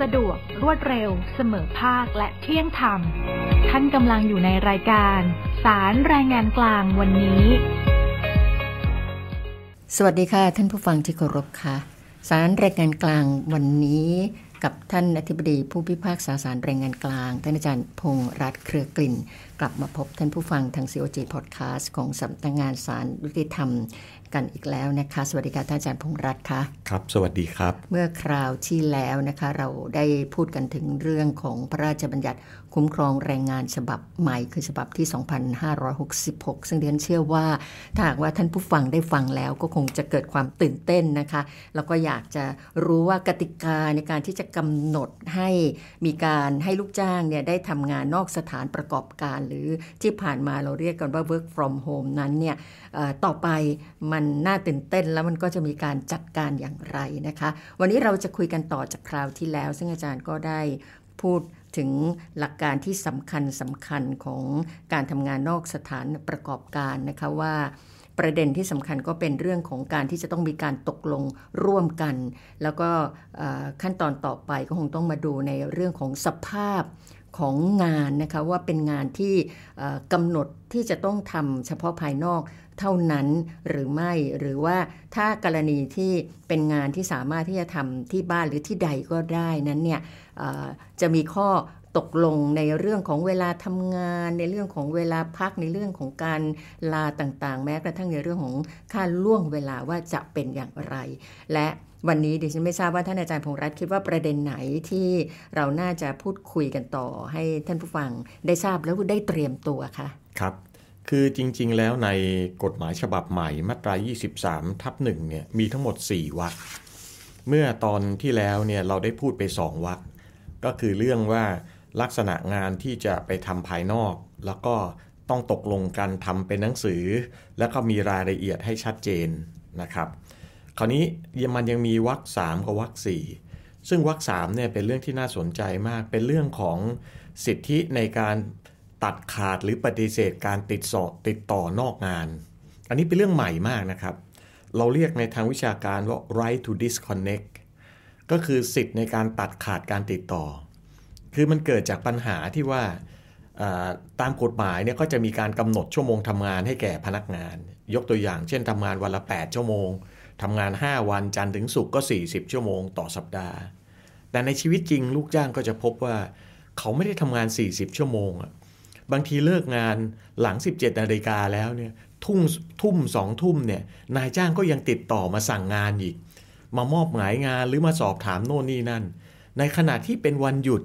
สะดวก รวดเร็ว เสมอภาคและเที่ยงธรรม ท่านกำลังอยู่ในรายการ สารแรงงานกลางวันนี้ สวัสดีค่ะ ท่านผู้ฟังที่เคารพค่ะ สารแรงงานกลางวันนี้ กับท่านอธิบดีผู้พิพากษาสารแรงงานกลาง ท่านอาจารย์พงษ์รัตน์เครือกลิ่น กลับมาพบท่านผู้ฟังทาง COG Podcast ของสำนักงานสารยุติธรรม กันอีกแล้วนะคะ สวัสดีค่ะท่านอาจารย์พงษ์รัตน์ค่ะครับ สวัสดีครับ เมื่อคราวที่แล้วนะคะ เราได้พูดกันถึงเรื่องของพระราชบัญญัติคุ้มครองแรงงานฉบับใหม่คือฉบับที่ 2566 ซึ่งเรียนเชื่อว่า ถ้าหากว่าท่านผู้ฟังได้ฟังแล้วก็คงจะเกิดความตื่นเต้นนะคะ แล้วก็อยากจะรู้ว่ากติกาในการที่จะกำหนดให้มีการให้ลูกจ้างเนี่ยได้ทำงานนอกสถานประกอบการ หรือที่ผ่านมาเราเรียกกันว่า work from home นั้นเนี่ยต่อไปมันน่าตื่นเต้น แล้วมันก็จะมีการจัดการอย่างไรนะคะ วันนี้เราจะคุยกันต่อจากคราวที่แล้ว ซึ่งอาจารย์ก็ได้พูดถึงหลักการที่สำคัญสำคัญของการทำงานนอกสถานประกอบการนะคะว่าประเด็นที่สำคัญก็เป็นเรื่องของการที่จะต้องมีการตกลงร่วมกัน แล้วก็ขั้นตอนต่อไปก็คงต้องมาดูในเรื่องของสภาพของงานนะคะว่าเป็นงานที่กำหนดที่จะต้องทำเฉพาะภายนอก เท่านั้นหรือไม่หรือว่าถ้ากรณีที่เป็นงานที่สามารถที่จะทำที่บ้านหรือที่ใดก็ได้นั้นเนี่ยจะมีข้อตกลงในเรื่องของเวลาทำงาน ในเรื่องของเวลาพักในเรื่องของการลาต่างๆ แม้กระทั่งในเรื่องของค่าล่วงเวลาว่าจะเป็นอย่างไร และวันนี้ดิฉันไม่ทราบว่าท่านอาจารย์พงรัตน์คิดว่าประเด็นไหนที่เราน่าจะพูดคุยกันต่อให้ท่านผู้ฟังได้ทราบแล้วได้เตรียมตัวคะครับ คือจริง ๆ แล้วในกฎหมายฉบับใหม่มาตรา 23 ทับหนึ่งเนี่ยมีทั้งหมด 4วรรคเมื่อตอนที่แล้วเนี่ยเราได้พูดไป 2วรรคก็คือเรื่องว่าลักษณะงานที่จะไปทำภายนอก แล้วก็ต้องตกลงกันทำเป็นหนังสือ แล้วก็มีรายละเอียดให้ชัดเจนนะครับ คราวนี้มันยังมีวรรคสามกับวรรคสี่ซึ่งวรรคสามเนี่ยเป็นเรื่องที่น่าสนใจมากเป็นเรื่องของสิทธิในการ ตัดขาดหรือปฏิเสธการติดสอติดต่อนอกงาน อันนี้เป็นเรื่องใหม่มากนะครับ เราเรียกในทางวิชาการว่า right to disconnect ก็คือสิทธิ์ในการตัดขาดการติดต่อ คือมันเกิดจากปัญหาที่ว่าตามกฎหมายเนี่ยก็จะมีการกำหนดชั่วโมงทำงานให้แก่พนักงาน ยกตัวอย่าง เช่นทำงานวันละ 8 ชั่วโมงทำงาน 5 วันจันทร์ถึงศุกร์ก็ 40 ชั่วโมงต่อสัปดาห์ แต่ในชีวิตจริงลูกจ้างก็จะพบว่า เขาไม่ได้ทำงาน 40 ชั่วโมง บางทีเลิกงานหลัง 17นาฬิกาแล้วเนี่ยทุ่มทุ่มสองทุ่มเนี่ยนายจ้างก็ยังติดต่อมาสั่งงานอีก มามอบหมายงานหรือมาสอบถามโน่นนี่นั่น ในขณะที่เป็นวันหยุด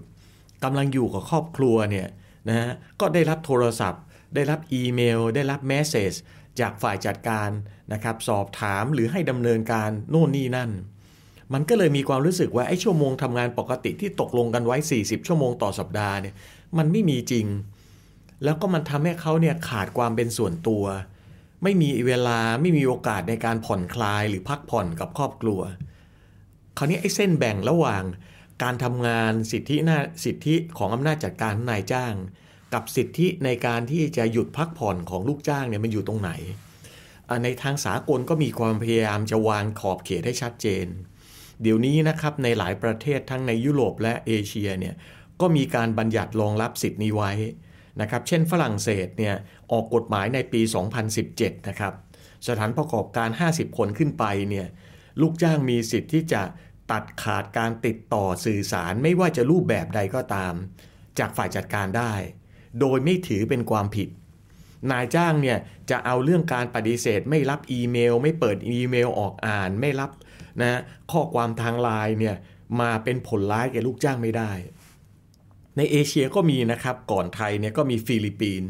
กำลังอยู่กับครอบครัวเนี่ยนะฮะก็ได้รับโทรศัพท์ ได้รับอีเมล ได้รับเมสเซจจากฝ่ายจัดการนะครับสอบถามหรือให้ดำเนินการโน่นนี่นั่น มันก็เลยมีความรู้สึกว่าไอ้ชั่วโมงทำงานปกติที่ตกลงกันไว้ 40 ชั่วโมงต่อสัปดาห์เนี่ยมันไม่มีจริง แล้วก็มันทำให้เขาเนี่ยขาดความเป็นส่วนตัว ไม่มีเวลาไม่มีโอกาสในการผ่อนคลายหรือพักผ่อนกับครอบครัว คราวนี้ไอ้เส้นแบ่งระหว่างการทำงานสิทธิหน้าสิทธิของอำนาจจัดการนายจ้าง กับสิทธิในการที่จะหยุดพักผ่อนของลูกจ้างเนี่ยมันอยู่ตรงไหน ในทางสากลก็มีความพยายามจะวางขอบเขตให้ชัดเจน เดี๋ยวนี้นะครับในหลายประเทศทั้งในยุโรปและเอเชียเนี่ยก็มีการบัญญัติรองรับสิทธินี้ไว้ นะครับเช่นฝรั่งเศสเนี่ยออกกฎหมายในปี 2017 นะครับสถานประกอบการ 50 คนขึ้นไปเนี่ยลูกจ้างมีสิทธิ์ที่จะตัดขาดการติดต่อสื่อสารไม่ว่าจะรูปแบบใดก็ตาม จากฝ่ายจัดการได้ โดยไม่ถือเป็นความผิด นายจ้างเนี่ยจะเอาเรื่องการปฏิเสธ ไม่รับอีเมล ไม่เปิดอีเมลออกอ่าน ไม่รับนะข้อความทางไลน์เนี่ยมาเป็นผลร้ายแก่ลูกจ้างไม่ได้ ในเอเชียก็มีนะครับก่อนไทยเนี่ยก็มีฟิลิปปินส์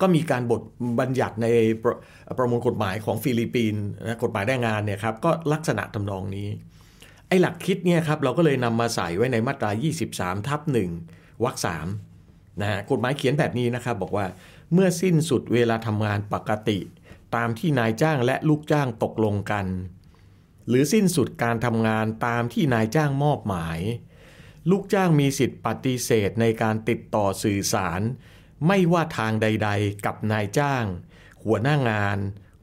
ก็มีการบทบัญญัติในประประมวลกฎหมายของฟิลิปปินส์นะกฎหมายแรงงานเนี่ยครับก็ลักษณะทำนองนี้ ไอ้หลักคิดเนี่ยครับเราก็เลยนำมาใส่ไว้ในมาตรา 23 ทับหนึ่งวรรคสามนะฮะกฎหมายเขียนแบบนี้นะครับบอกว่าเมื่อสิ้นสุดเวลาทำงานปกติ ตามที่นายจ้างและลูกจ้างตกลงกัน หรือสิ้นสุดการทำงานตามที่นายจ้างมอบหมาย ลูกจ้างมีสิทธิ์ปฏิเสธในการติดต่อสื่อสาร ไม่ว่าทางใด ๆ กับนายจ้าง หัวหน้างาน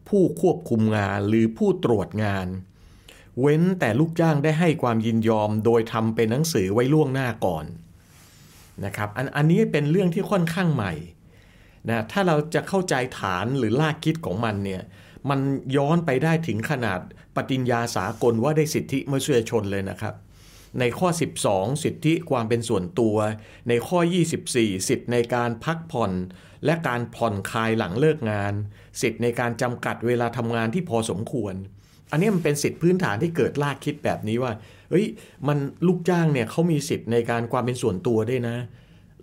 ผู้ควบคุมงานหรือผู้ตรวจงาน เว้นแต่ลูกจ้างได้ให้ความยินยอมโดยทำเป็นหนังสือไว้ล่วงหน้าก่อนนะครับอันอันนี้เป็นเรื่องที่ค่อนข้างใหม่นะถ้าเราจะเข้าใจฐานหรือลากคิดของมันเนี่ยมันย้อนไปได้ถึงขนาดปฏิญญาสากลว่าได้สิทธิมนุษยชนเลยนะครับ ในข้อ 12 สิทธิความเป็นส่วนตัว ในข้อ 24 สิทธิในการพักผ่อน และการผ่อนคลายหลังเลิกงาน สิทธิในการจำกัดเวลาทำงานที่พอสมควร อันนี้มันเป็นสิทธิพื้นฐานที่เกิดลากคิดแบบนี้ว่าเฮ้ยมันลูกจ้างเนี่ยเขามีสิทธิในการความเป็นส่วนตัวด้วยนะ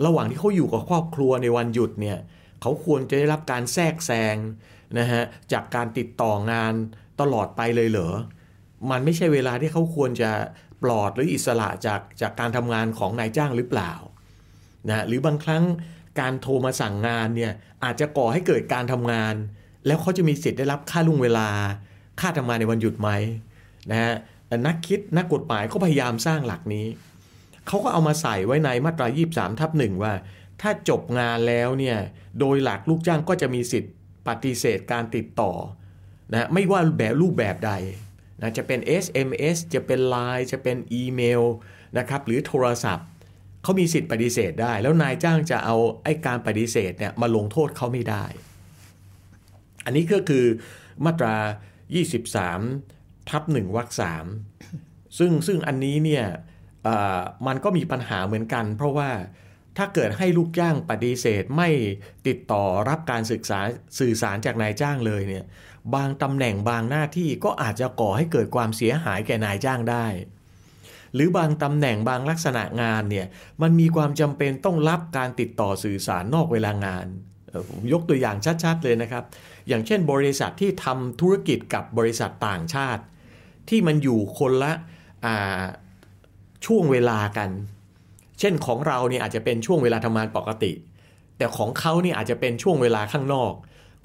ระหว่างที่เขาอยู่กับครอบครัวในวันหยุดเนี่ยเขาควรจะได้รับการแทรกแซงนะฮะจากการติดต่องานตลอดไปเลยเหรอ มันไม่ใช่เวลาที่เขาควรจะ ปลอดหรืออิสระจากจากการทำงานของนายจ้างหรือเปล่านะหรือบางครั้งการโทรมาสั่งงานเนี่ยอาจจะก่อให้เกิดการทำงาน แล้วเขาจะมีสิทธิ์ได้รับค่าลุงเวลา ค่าทำงานในวันหยุดไหมนะฮะนักคิดนักกฎหมายก็พยายามสร้างหลักนี้เขาก็เอามาใส่ไว้ในมาตรา 23 ทับหนึ่งว่า ถ้าจบงานแล้วเนี่ยโดยหลักลูกจ้างก็จะมีสิทธิ์ปฏิเสธการติดต่อนะไม่ว่าแบบรูปแบบใด นะจะเป็น SMS จะเป็น Line จะเป็นอีเมลนะครับหรือโทรศัพท์เขามีสิทธิ์ปฏิเสธได้ แล้วนายจ้างจะเอาไอ้การปฏิเสธเนี่ยมาลงโทษเขาไม่ได้ อันนี้ก็คือมาตรา 23 ทับหนึ่งวรรคสามซึ่งซึ่งอันนี้เนี่ยมันก็มีปัญหาเหมือนกัน เพราะว่าถ้าเกิดให้ลูกจ้างปฏิเสธไม่ติดต่อรับการศึกษาสื่อสารจากนายจ้างเลยเนี่ย บางตำแหน่งบางหน้าที่ก็อาจจะก่อให้เกิดความเสียหายแก่นายจ้างได้ หรือบางตำแหน่งบางลักษณะงานเนี่ยมันมีความจำเป็นต้องรับการติดต่อสื่อสารนอกเวลางานผมยกตัวอย่างชัดๆเลยนะครับ อย่างเช่นบริษัทที่ทำธุรกิจกับบริษัทต่างชาติ ที่มันอยู่คนละช่วงเวลากัน เช่นของเราเนี่ยอาจจะเป็นช่วงเวลาทำงานปกติ แต่ของเขาเนี่ยอาจจะเป็นช่วงเวลาข้างนอก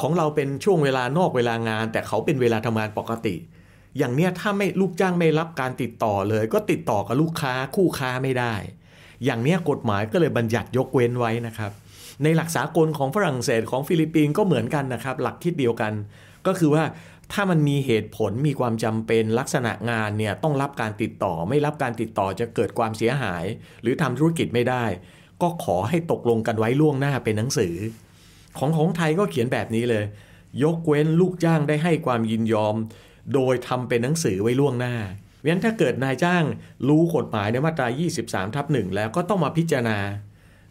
ของเราเป็นช่วงเวลานอกเวลางาน แต่เขาเป็นเวลาทำงานปกติ อย่างเนี้ยถ้าไม่ลูกจ้างไม่รับการติดต่อเลย ก็ติดต่อกับลูกค้าคู่ค้าไม่ได้ อย่างเนี้ยกฎหมายก็เลยบัญญัติยกเว้นไว้นะครับ ในหลักสากลของฝรั่งเศสของฟิลิปปินส์ก็เหมือนกันนะครับ หลักคิดเดียวกัน ก็คือว่าถ้ามันมีเหตุผลมีความจำเป็นลักษณะงานเนี่ยต้องรับการติดต่อไม่รับการติดต่อจะเกิดความเสียหาย หรือทำธุรกิจไม่ได้ ก็ขอให้ตกลงกันไว้ล่วงหน้าเป็นหนังสือ ของของไทยก็เขียนแบบนี้เลย ยกเว้นลูกจ้างได้ให้ความยินยอม โดยทำเป็นหนังสือไว้ล่วงหน้าเพราะฉะนั้นถ้าเกิดนายจ้างรู้กฎหมายในมาตรา 23ทับหนึ่งแล้วก็ต้องมาพิจารณา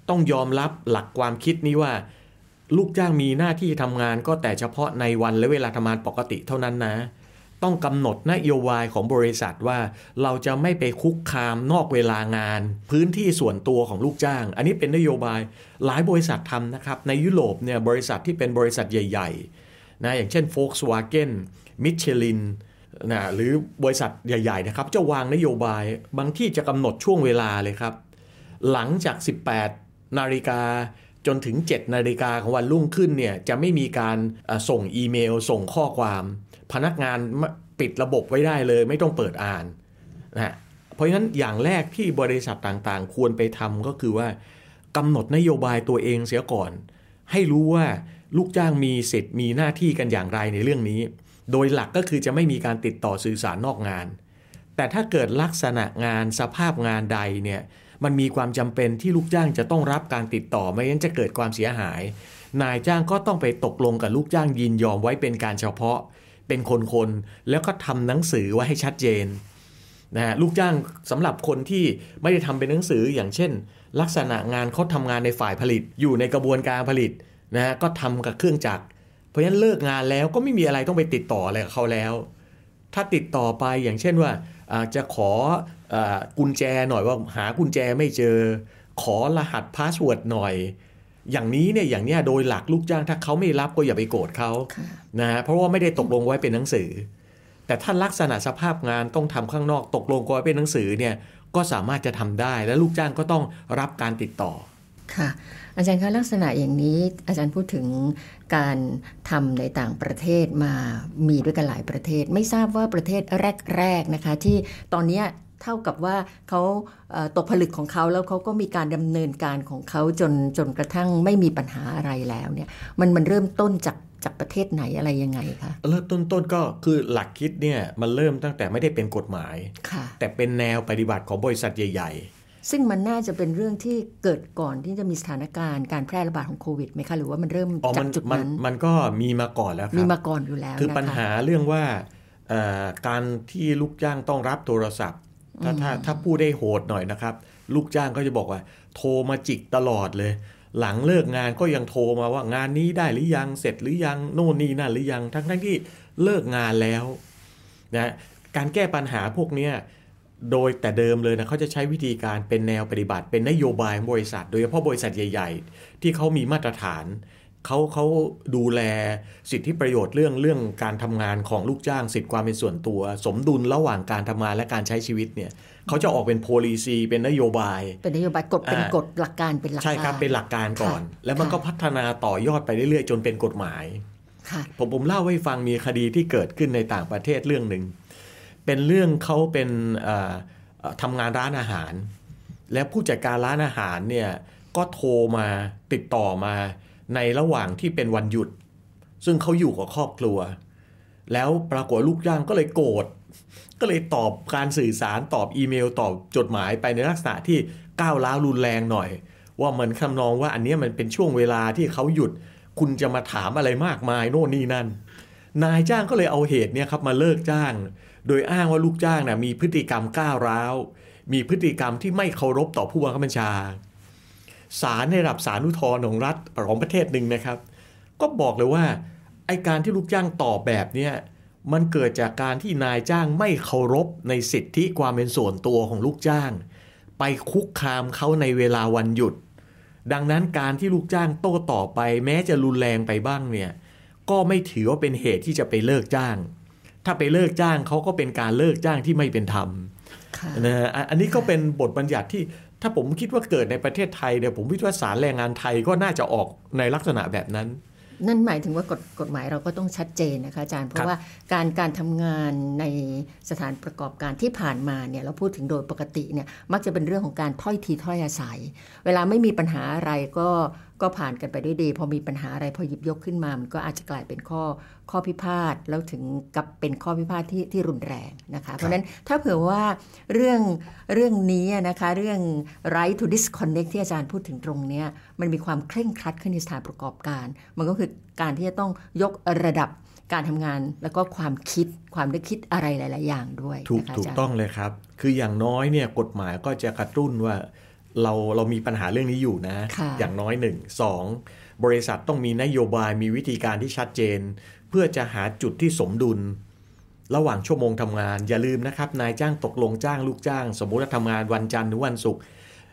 ต้องยอมรับหลักความคิดนี้ว่า ลูกจ้างมีหน้าที่ทำงานก็แต่เฉพาะในวันและเวลาทำงานปกติเท่านั้นนะ ต้องกำหนดนโยบายของบริษัทว่าเราจะไม่ไปคุกคามนอกเวลางาน พื้นที่ส่วนตัวของลูกจ้าง อันนี้เป็นนโยบายหลายบริษัททำนะครับ ในยุโรปเนี่ยบริษัทที่เป็นบริษัทใหญ่ๆนะอย่างเช่น Volkswagen Michelin นะหรือบริษัทใหญ่ ๆ นะครับ จะวางนโยบายบางที่จะกำหนดช่วงเวลาเลยครับ หลังจาก 18 นาฬิกาจนถึง 7 นาฬิกาของวันรุ่งขึ้นเนี่ยจะไม่มีการส่งอีเมล ส่งข้อความ พนักงานปิดระบบไว้ได้เลย ไม่ต้องเปิดอ่านนะเพราะฉะนั้นอย่างแรกที่บริษัทต่างๆ ควรไปทำก็คือว่ากำหนดนโยบายตัวเองเสียก่อน ให้รู้ว่าลูกจ้างมีสิทธิ์มีหน้าที่กันอย่างไรในเรื่องนี้ โดยหลักก็คือจะไม่มีการติดต่อสื่อสารนอกงาน แต่ถ้าเกิดลักษณะงานสภาพงานใดเนี่ยมันมีความจำเป็นที่ลูกจ้างจะต้องรับการติดต่อไม่งั้นจะเกิดความเสียหาย นายจ้างก็ต้องไปตกลงกับลูกจ้างยินยอมไว้เป็นการเฉพาะ เป็นคนๆแล้วก็ทำหนังสือไว้ให้ชัดเจนนะฮะลูกจ้างสำหรับคนที่ไม่ได้ทำเป็นหนังสืออย่างเช่น ลักษณะงานเขาทำงานในฝ่ายผลิต อยู่ในกระบวนการผลิตนะฮะก็ทำกับเครื่องจักรเพราะฉะนั้นเลิกงานแล้วก็ไม่มีอะไรต้องไปติดต่ออะไรกับเขาแล้ว ถ้าติดต่อไปอย่างเช่นว่าจะขอกุญแจหน่อยว่าหากุญแจไม่เจอ ขอรหัส password หน่อย อย่างนี้เนี่ยอย่างเนี้ยโดยหลักลูกจ้างถ้าเขาไม่รับก็อย่าไปโกรธเขานะฮะเพราะว่าไม่ได้ตกลงไว้เป็นหนังสือ แต่ถ้าลักษณะสภาพงานต้องทำข้างนอกตกลงไว้เป็นหนังสือเนี่ยก็สามารถจะทำได้ และลูกจ้างก็ต้องรับการติดต่อค่ะอาจารย์คะลักษณะอย่างนี้อาจารย์พูดถึงการทำในต่างประเทศมามีด้วยกันหลายประเทศ ไม่ทราบว่าประเทศแรกๆนะคะ ที่ตอนนี้ เท่ากับว่าเขาตกผลึกของเขาแล้วเขาก็มีการดำเนินการของเขาจนจนกระทั่งไม่มีปัญหาอะไรแล้วเนี่ยมันมันเริ่มต้นจากจากประเทศไหนอะไรยังไงคะเริ่มต้นๆก็คือหลักคิดเนี่ยมันเริ่มตั้งแต่ไม่ได้เป็นกฎหมายค่ะแต่เป็นแนวปฏิบัติของบริษัทใหญ่ซึ่งมันน่าจะเป็นเรื่องที่เกิดก่อนที่จะมีสถานการณ์การแพร่ระบาดของโควิดไหมคะ หรือว่ามันเริ่มๆอ๋อจามักนจุดมันนั้นมันก็มีมาก่อนแล้วคมีรับมาก่อนอยู่แล้ว คือนะคะปัญหาเรื่องว่าเอ่อการที่ลูกจ้างต้องรับโทรศัพท์ ถ้าถ้าถ้าพูดได้โหดหน่อยนะครับ ลูกจ้างก็จะบอกว่า โทรมาจิกตลอดเลย หลังเลิกงานก็ยังโทรมาว่างานนี้ได้หรือยังเสร็จหรือยังโน่นนี่นั่นหรือยังทั้งทั้งที่เลิกงานแล้วนะการแก้ปัญหาพวกเนี้ยโดยแต่เดิมเลยนะเขาจะใช้วิธีการเป็นแนวปฏิบัติ เป็นนโยบายของบริษัท โดยเฉพาะบริษัทใหญ่ ๆ ที่เขามีมาตรฐาน เขาเขาดูแลสิทธิประโยชน์เรื่องเรื่องการทำงานของลูกจ้างสิทธิความเป็นส่วนตัว สมดุลระหว่างการทำงานและการใช้ชีวิตเนี่ยเขาจะออกเป็น policy เป็นนโยบาย เป็นนโยบายกฎเป็นอ่ากฎหลักการเป็นหลักใช่ครับการเป็นหลักการก่อนค่ะแล้วมันก็พัฒนาต่อยอดไปเรื่อยๆ จนเป็นกฎหมายค่ะผมผมเล่าให้ฟังมีคดีที่เกิดขึ้นในต่างประเทศเรื่องหนึ่งเป็นเรื่องเขาเป็นเอ่อเอ่อทำงานร้านอาหาร แล้วผู้จัดการร้านอาหารเนี่ยก็โทรมาติดต่อมา ในระหว่างที่เป็นวันหยุด ซึ่งเขาอยู่กับครอบครัว แล้วปรากฏลูกจ้างก็เลยโกรธก็เลยตอบการสื่อสารตอบอีเมล ตอบจดหมายไปในลักษณะที่ก้าวร้าวรุนแรงหน่อย ว่าเหมือนคำนองว่าอันนี้มันเป็นช่วงเวลาที่เขาหยุด คุณจะมาถามอะไรมากมายโน่นนี่นั่น นายจ้างก็เลยเอาเหตุเนี่ยครับมาเลิกจ้าง โดยอ้างว่าลูกจ้างนะมีพฤติกรรมก้าวร้าว มีพฤติกรรมที่ไม่เคารพต่อผู้บังคับบัญชา ศาลในระดับศาลอุทธรณ์ของรัฐของประเทศหนึ่งนะครับ ก็บอกเลยว่าไอการที่ลูกจ้างตอบแบบเนี้ยมันเกิดจากการที่นายจ้างไม่เคารพในสิทธิความเป็นส่วนตัวของลูกจ้าง ไปคุกคามเขาในเวลาวันหยุด ดังนั้นการที่ลูกจ้างโต้ตอบไป แม้จะรุนแรงไปบ้างเนี่ยก็ไม่ถือว่าเป็นเหตุที่จะไปเลิกจ้าง ถ้าไปเลิกจ้างเขาก็เป็นการเลิกจ้างที่ไม่เป็นธรรมค่ะนะฮะอะอันนี้ก็เป็นบทบัญญัติที่ ถ้าผมคิดว่าเกิดในประเทศไทยเนี่ยผมคิดว่าศาลแรงงานไทยก็น่าจะออกในลักษณะแบบนั้น นั่นหมายถึงว่ากฎกฎหมายเราก็ต้องชัดเจนนะคะอาจารย์เพครัราะบว่าการการทำงานในสถานประกอบการที่ผ่านมาเนี่ยเราพูดถึงโดยปกติเนี่ยมักจะเป็นเรื่องของการถ้อยทีถ้อยอาศัย เวลาไม่มีปัญหาอะไรก็ ก็ผ่านกันไปด้วยดี พอมีปัญหาอะไรพอหยิบยกขึ้นมามันก็อาจจะกลายเป็นข้อข้อพิพาทแล้วถึงกับเป็นข้อพิพาทที่ที่รุนแรงนะคะ เพราะฉะนั้นถ้าเผื่อว่าเรื่องเรื่องนี้นะคะเรื่อง right to disconnect ที่อาจารย์พูดถึงตรงเนี้ยมันมีความเคร่งครัดขึ้นในสถานประกอบการ มันก็คือการที่จะต้องยกระดับการทำงานแล้วก็ความคิดความนึกคิดอะไรหลาย ๆ อย่างด้วยถูกนะคะถูกอาจารย์ต้องเลยครับ คืออย่างน้อยเนี่ยกฎหมายก็จะกระตุ้นว่า เราเรามีปัญหาเรื่องนี้อยู่นะค่ะอย่างน้อยหนึ่งสองบริษัทต้องมีนโยบายมีวิธีการที่ชัดเจน เพื่อจะหาจุดที่สมดุล ระหว่างชั่วโมงทำงาน อย่าลืมนะครับ นายจ้างตกลงจ้างลูกจ้าง สมมุติว่าทำงานวันจันทร์ถึงวันศุกร์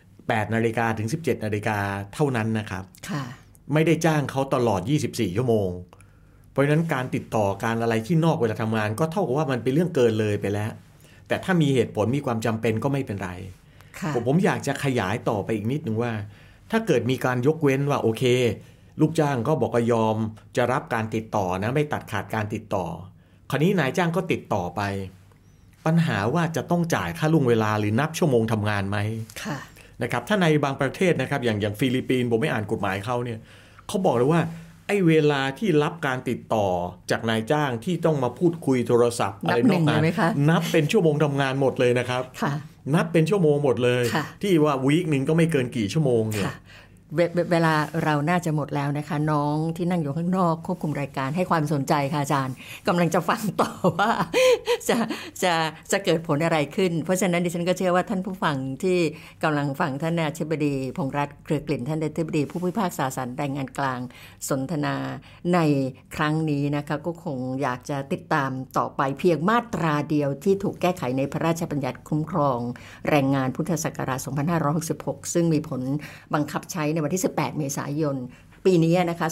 8นาฬิกาถึง 17นาฬิกาเท่านั้นนะครับค่ะไม่ได้จ้างเขาตลอด 24 ชั่วโมง เพราะฉะนั้นการติดต่อการอะไรที่นอกเวลาทำงาน ก็เท่ากับว่ามันเป็นเรื่องเกินเลยไปแล้ว แต่ถ้ามีเหตุผลมีความจำเป็นก็ไม่เป็นไรค่ะ ผมผมอยากจะขยายต่อไปอีกนิดนึงว่า ถ้าเกิดมีการยกเว้นว่าโอเค ลูกจ้างก็บอกว่ายอมจะรับการติดต่อนะ ไม่ตัดขาดการติดต่อ คราวนี้นายจ้างก็ติดต่อไป ปัญหาว่าจะต้องจ่ายค่าล่วงเวลาหรือนับชั่วโมงทำงานไหมค่ะนะครับถ้าในบางประเทศนะครับ อย่างอย่างฟิลิปปินส์ผมไม่อ่านกฎหมายเขาเนี่ยเขาบอกเลยว่าไอ้เวลาที่รับการติดต่อจากนายจ้างที่ต้องมาพูดคุยโทรศัพท์นัอะบไรหนนึ่อกงงานเลยไหมคะนับเป็นชั่วโมงทำงานหมดเลยนะครับค่ะ นับเป็นชั่วโมงหมดเลยค่ะที่ว่าวีคหนึ่งก็ไม่เกินกี่ชั่วโมงเนี่ยค่ะ เวเวเวลาเราน่าจะหมดแล้วนะคะ น้องที่นั่งอยู่ข้างนอกควบคุมรายการให้ความสนใจค่ะอาจารย์กำลังจะฟังต่อว่าจะจะจะเกิดผลอะไรขึ้น เพราะฉะนั้นดิฉันก็เชื่อว่าท่านผู้ฟังที่กำลังฟังท่านอธิบดี พงษ์รัตเครือกลิ่นท่านอธิบดี ผู้พิพากษาศาลแรงงานกลางสนทนาในครั้งนี้นะคะก็คงอยากจะติดตามต่อไปเพียงมาตราเดียวที่ถูกแก้ไขในพระราชบัญญัติคุ้มครอง แรงงานพุทธศักราช 2566 ซึ่งมีผลบังคับใช้ในวันที่ 18 เมษายน ปีนี้นะคะ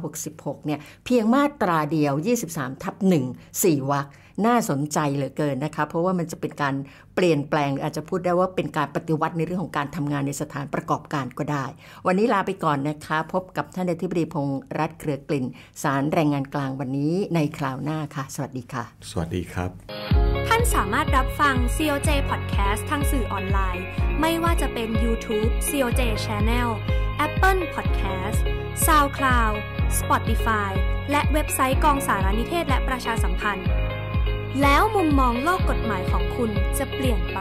2566 เนี่ย เพียงมาตราเดียว 23 ทับ1 4วรรคน่าสนใจเหลือเกินนะคะ เพราะว่ามันจะเป็นการเปลี่ยนแปลง อาจจะพูดได้ว่าเป็นการปฏิวัติในเรื่องของการทำงานในสถานประกอบการก็ได้ วันนี้ลาไปก่อนนะคะ พบกับท่านอธิบดีพงษ์รัตน์เครือกลิ่น สารแรงงานกลางวันนี้ในคราวหน้าค่ะ สวัสดีค่ะ สวัสดีครับ ท่านสามารถรับฟัง COJ Podcast ทางสื่อออนไลน์ ไม่ว่าจะเป็น YouTube COJ Channel Apple Podcast SoundCloud Spotify และเว็บไซต์กองสารนิเทศและประชาสัมพันธ์ แล้วมุมมองโลกกฎหมายของคุณจะเปลี่ยนไป